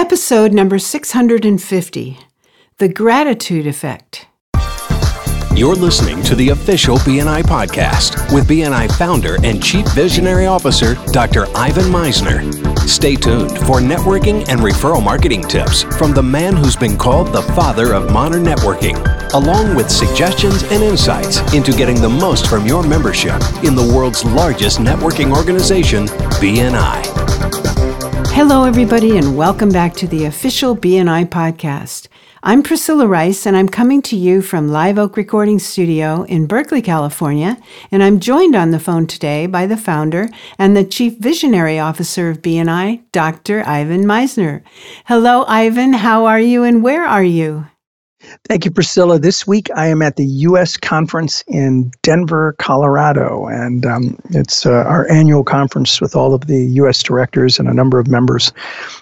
Episode number 650 The Gratitude Effect. You're listening to the official BNI podcast with BNI founder and chief visionary officer, Dr. Ivan Misner. Stay tuned for networking and referral marketing tips from the man who's been called the father of modern networking, along with suggestions and insights into getting the most from your membership in the world's largest networking organization, BNI. Hello, everybody, and welcome back to the official BNI podcast. I'm Priscilla Rice, and I'm coming to you from Live Oak Recording Studio in Berkeley, California. And I'm joined on the phone today by the founder and the Chief Visionary Officer of BNI, Dr. Ivan Misner. Hello, Ivan. How are you, and where are you? Thank you, Priscilla. This week I am at the U.S. conference in Denver, Colorado, and um, it's uh, our annual conference with all of the U.S. directors and a number of members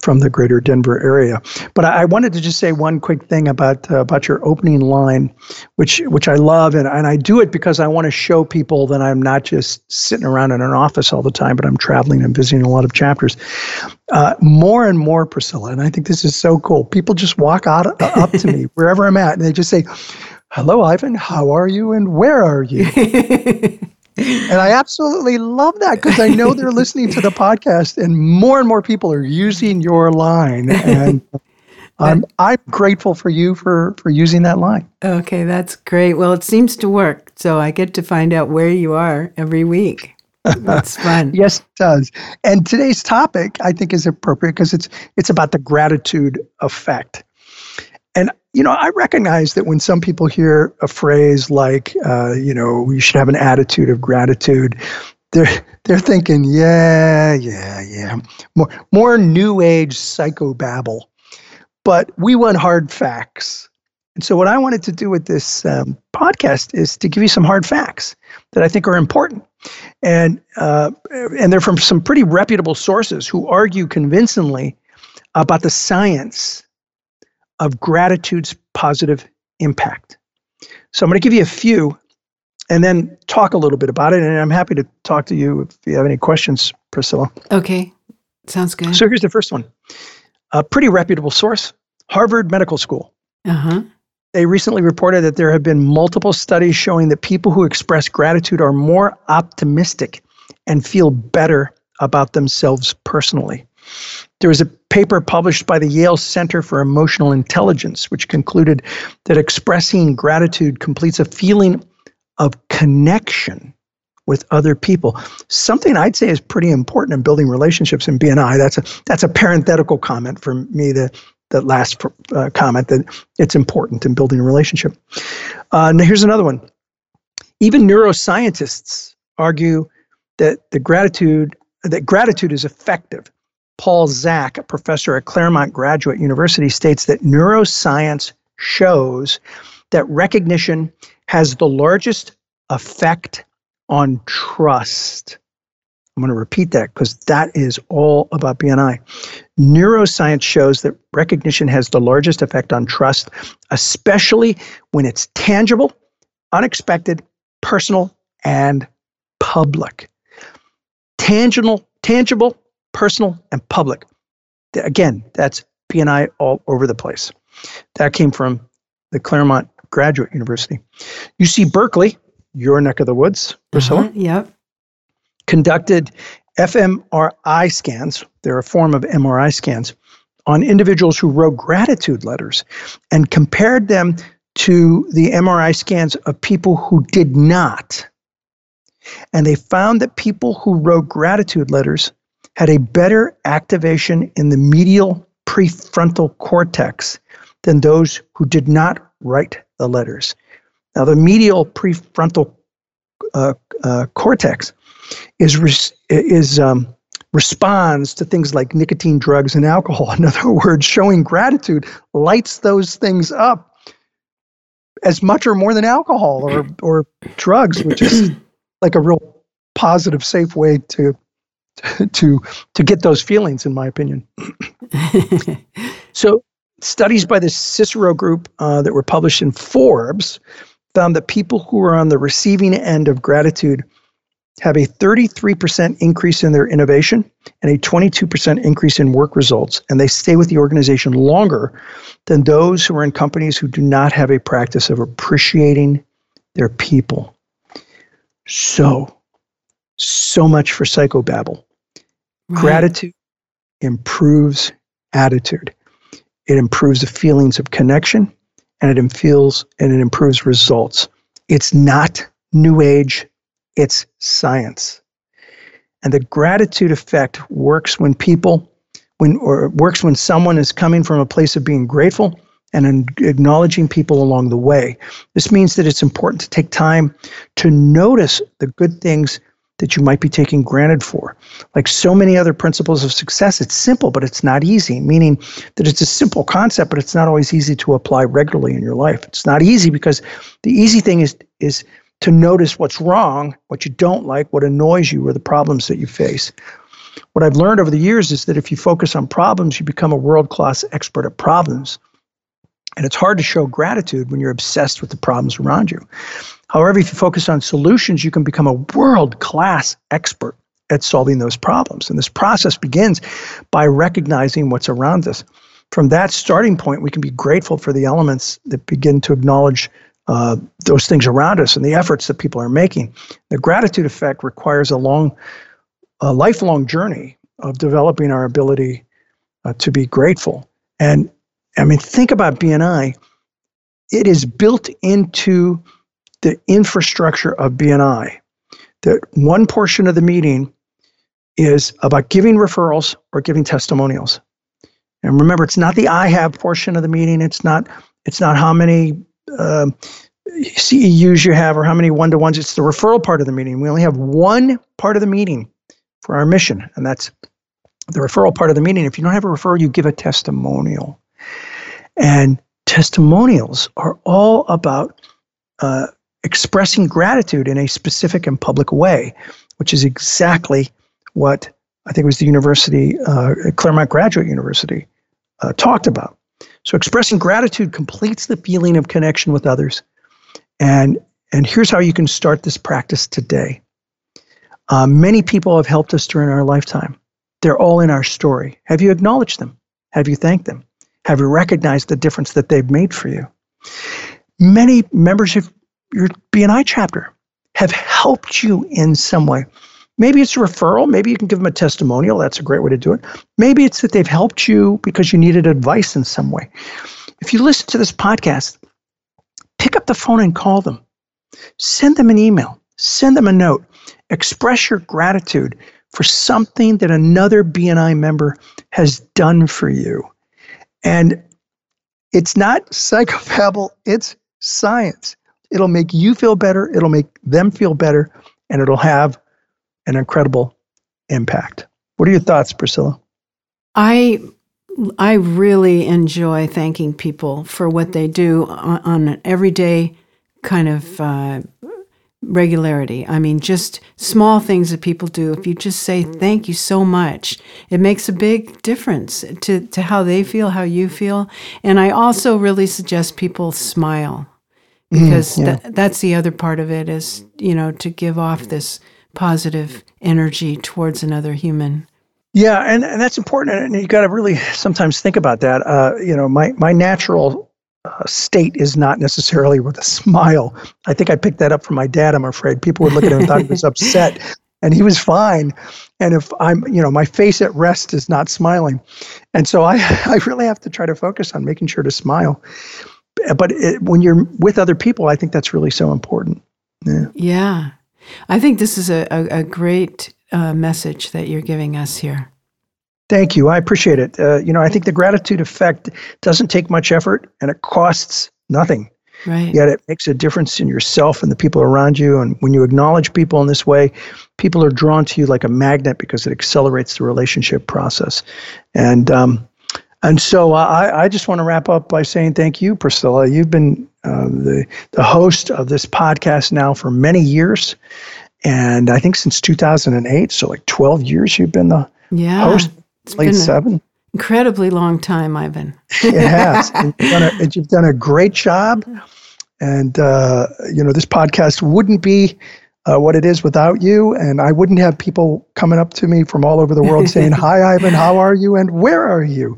from the greater Denver area. But I, I wanted to just say one quick thing about uh, about your opening line, which which I love, and, and I do it because I want to show people that I'm not just sitting around in an office all the time, but I'm traveling and visiting a lot of chapters. Uh, more and more, Priscilla, and I think this is so cool. People just walk out uh, up to me wherever I'm at, and they just say, "Hello, Ivan. How are you? And where are you?" and I absolutely love that because I know they're listening to the podcast, and more and more people are using your line, and I'm um, I'm grateful for you for for using that line. Okay, that's great. Well, it seems to work, so I get to find out where you are every week. That's fun. yes, it does. And today's topic, I think, is appropriate because it's it's about the gratitude effect. And you know, I recognize that when some people hear a phrase like, uh, you know, we should have an attitude of gratitude, they're they're thinking, yeah, yeah, yeah, more more new age psychobabble. But we want hard facts. And so, what I wanted to do with this um, podcast is to give you some hard facts that I think are important, and uh, and they're from some pretty reputable sources who argue convincingly about the science of gratitude's positive impact. So, I'm going to give you a few, and then talk a little bit about it. And I'm happy to talk to you if you have any questions, Priscilla. Okay, sounds good. So, here's the first one: a pretty reputable source, Harvard Medical School. Uh huh. They recently reported that there have been multiple studies showing that people who express gratitude are more optimistic and feel better about themselves personally. There was a paper published by the Yale Center for Emotional Intelligence, which concluded that expressing gratitude completes a feeling of connection with other people. Something I'd say is pretty important in building relationships in BNI. That's a that's a parenthetical comment for me. The that last uh, comment that it's important in building a relationship. Uh, now, here's another one. Even neuroscientists argue that the gratitude that gratitude is effective. Paul Zak, a professor at Claremont Graduate University, states that neuroscience shows that recognition has the largest effect on trust. I'm going to repeat that because that is all about BNI. Neuroscience shows that recognition has the largest effect on trust, especially when it's tangible, unexpected, personal, and public. Tangible, tangible, personal, and public. Again, that's BNI all over the place. That came from the Claremont Graduate University. UC Berkeley, your neck of the woods, Priscilla. Uh-huh, yep conducted fMRI scans, they're a form of MRI scans, on individuals who wrote gratitude letters and compared them to the MRI scans of people who did not. And they found that people who wrote gratitude letters had a better activation in the medial prefrontal cortex than those who did not write the letters. Now, the medial prefrontal uh, uh, cortex is is um, responds to things like nicotine, drugs, and alcohol. In other words, showing gratitude lights those things up as much or more than alcohol or or drugs, which is like a real positive, safe way to to to get those feelings, in my opinion. so, studies by the Cicero Group uh, that were published in Forbes found that people who are on the receiving end of gratitude have a 33% increase in their innovation and a 22% increase in work results, and they stay with the organization longer than those who are in companies who do not have a practice of appreciating their people. So, so much for psychobabble. Right. Gratitude improves attitude. It improves the feelings of connection and it feels and it improves results. It's not new age, it's science. And the gratitude effect works when people when or works when someone is coming from a place of being grateful and acknowledging people along the way. This means that it's important to take time to notice the good things that you might be taking granted for. Like so many other principles of success, it's simple, but it's not easy, meaning that it's a simple concept, but it's not always easy to apply regularly in your life. It's not easy because the easy thing is is to notice what's wrong, what you don't like, what annoys you, or the problems that you face. What I've learned over the years is that if you focus on problems, you become a world class expert at problems. And it's hard to show gratitude when you're obsessed with the problems around you. However, if you focus on solutions, you can become a world class expert at solving those problems. And this process begins by recognizing what's around us. From that starting point, we can be grateful for the elements that begin to acknowledge uh, those things around us and the efforts that people are making. The gratitude effect requires a long, a lifelong journey of developing our ability uh, to be grateful. And I mean, think about BNI. It is built into the infrastructure of BNI that one portion of the meeting is about giving referrals or giving testimonials. And remember, it's not the I have portion of the meeting. It's not. It's not how many uh, um, CEUs you have or how many one to ones. It's the referral part of the meeting. We only have one part of the meeting for our mission, and that's the referral part of the meeting. If you don't have a referral, you give a testimonial. And testimonials are all about uh, expressing gratitude in a specific and public way, which is exactly what I think it was the university, uh, Claremont Graduate University, uh, talked about. So expressing gratitude completes the feeling of connection with others. And, and here's how you can start this practice today. Uh, many people have helped us during our lifetime. They're all in our story. Have you acknowledged them? Have you thanked them? Have you recognized the difference that they've made for you? Many members of your BNI chapter have helped you in some way. Maybe it's a referral. Maybe you can give them a testimonial. That's a great way to do it. Maybe it's that they've helped you because you needed advice in some way. If you listen to this podcast, pick up the phone and call them. Send them an email. Send them a note. Express your gratitude for something that another BNI member has done for you. And it's not psychobabble, it's science. It'll make you feel better, it'll make them feel better, and it'll have an incredible impact. What are your thoughts, Priscilla? I I really enjoy thanking people for what they do on, on an everyday kind of uh, regularity. I mean, just small things that people do. If you just say thank you so much, it makes a big difference to, to how they feel, how you feel. And I also really suggest people smile mm, because mm, yeah. th- that's the other part of it is, you know, to give off this positive energy towards another human. Yeah, and, and that's important. And you got to really sometimes think about that. Uh, you know, my, my natural uh, state is not necessarily with a smile. I think I picked that up from my dad, I'm afraid. People would look at him and thought he was upset, and he was fine. And if I'm, you know, my face at rest is not smiling. And so I, I really have to try to focus on making sure to smile. But it, when you're with other people, I think that's really so important. Yeah. Yeah. I think this is a, a, a great uh, message that you're giving us here. Thank you. I appreciate it. Uh, you know, I think the gratitude effect doesn't take much effort and it costs nothing. Right. Yet it makes a difference in yourself and the people around you. And when you acknowledge people in this way, people are drawn to you like a magnet because it accelerates the relationship process. And um, and so I, I just want to wrap up by saying thank you, Priscilla. You've been uh, the, the host of this podcast now for many years. And I think since 2008, so like 12 years you've been the yeah, host, late seven. Incredibly long time, Ivan. it has. And you've, done a, you've done a great job. And, uh, you know, this podcast wouldn't be uh, what it is without you. And I wouldn't have people coming up to me from all over the world saying, Hi, Ivan, how are you? And where are you?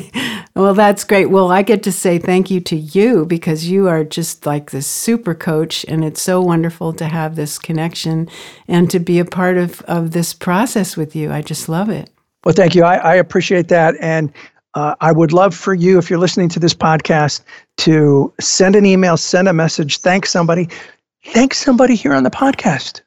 well, that's great. Well, I get to say thank you to you because you are just like this super coach. And it's so wonderful to have this connection and to be a part of, of this process with you. I just love it. Well, thank you. I, I appreciate that. And uh, I would love for you, if you're listening to this podcast, to send an email, send a message, thank somebody thank somebody here on the podcast.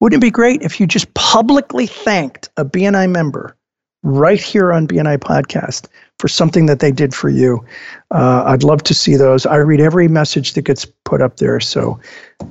Wouldn't it be great if you just publicly thanked a BNI member right here on BNI podcast for something that they did for you? Uh, I'd love to see those. I read every message that gets put up there. So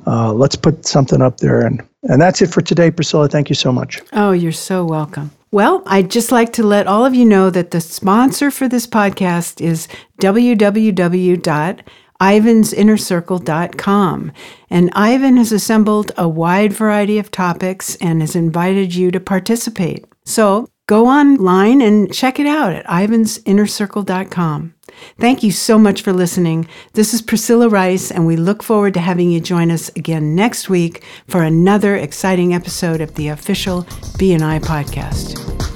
uh, let's put something up there. And, and that's it for today, Priscilla. Thank you so much. Oh, you're so welcome. Well, I'd just like to let all of you know that the sponsor for this podcast is www.ivansinnercircle.com. And Ivan has assembled a wide variety of topics and has invited you to participate. So go online and check it out at ivansinnercircle.com. Thank you so much for listening. This is Priscilla Rice, and we look forward to having you join us again next week for another exciting episode of the official BNI podcast.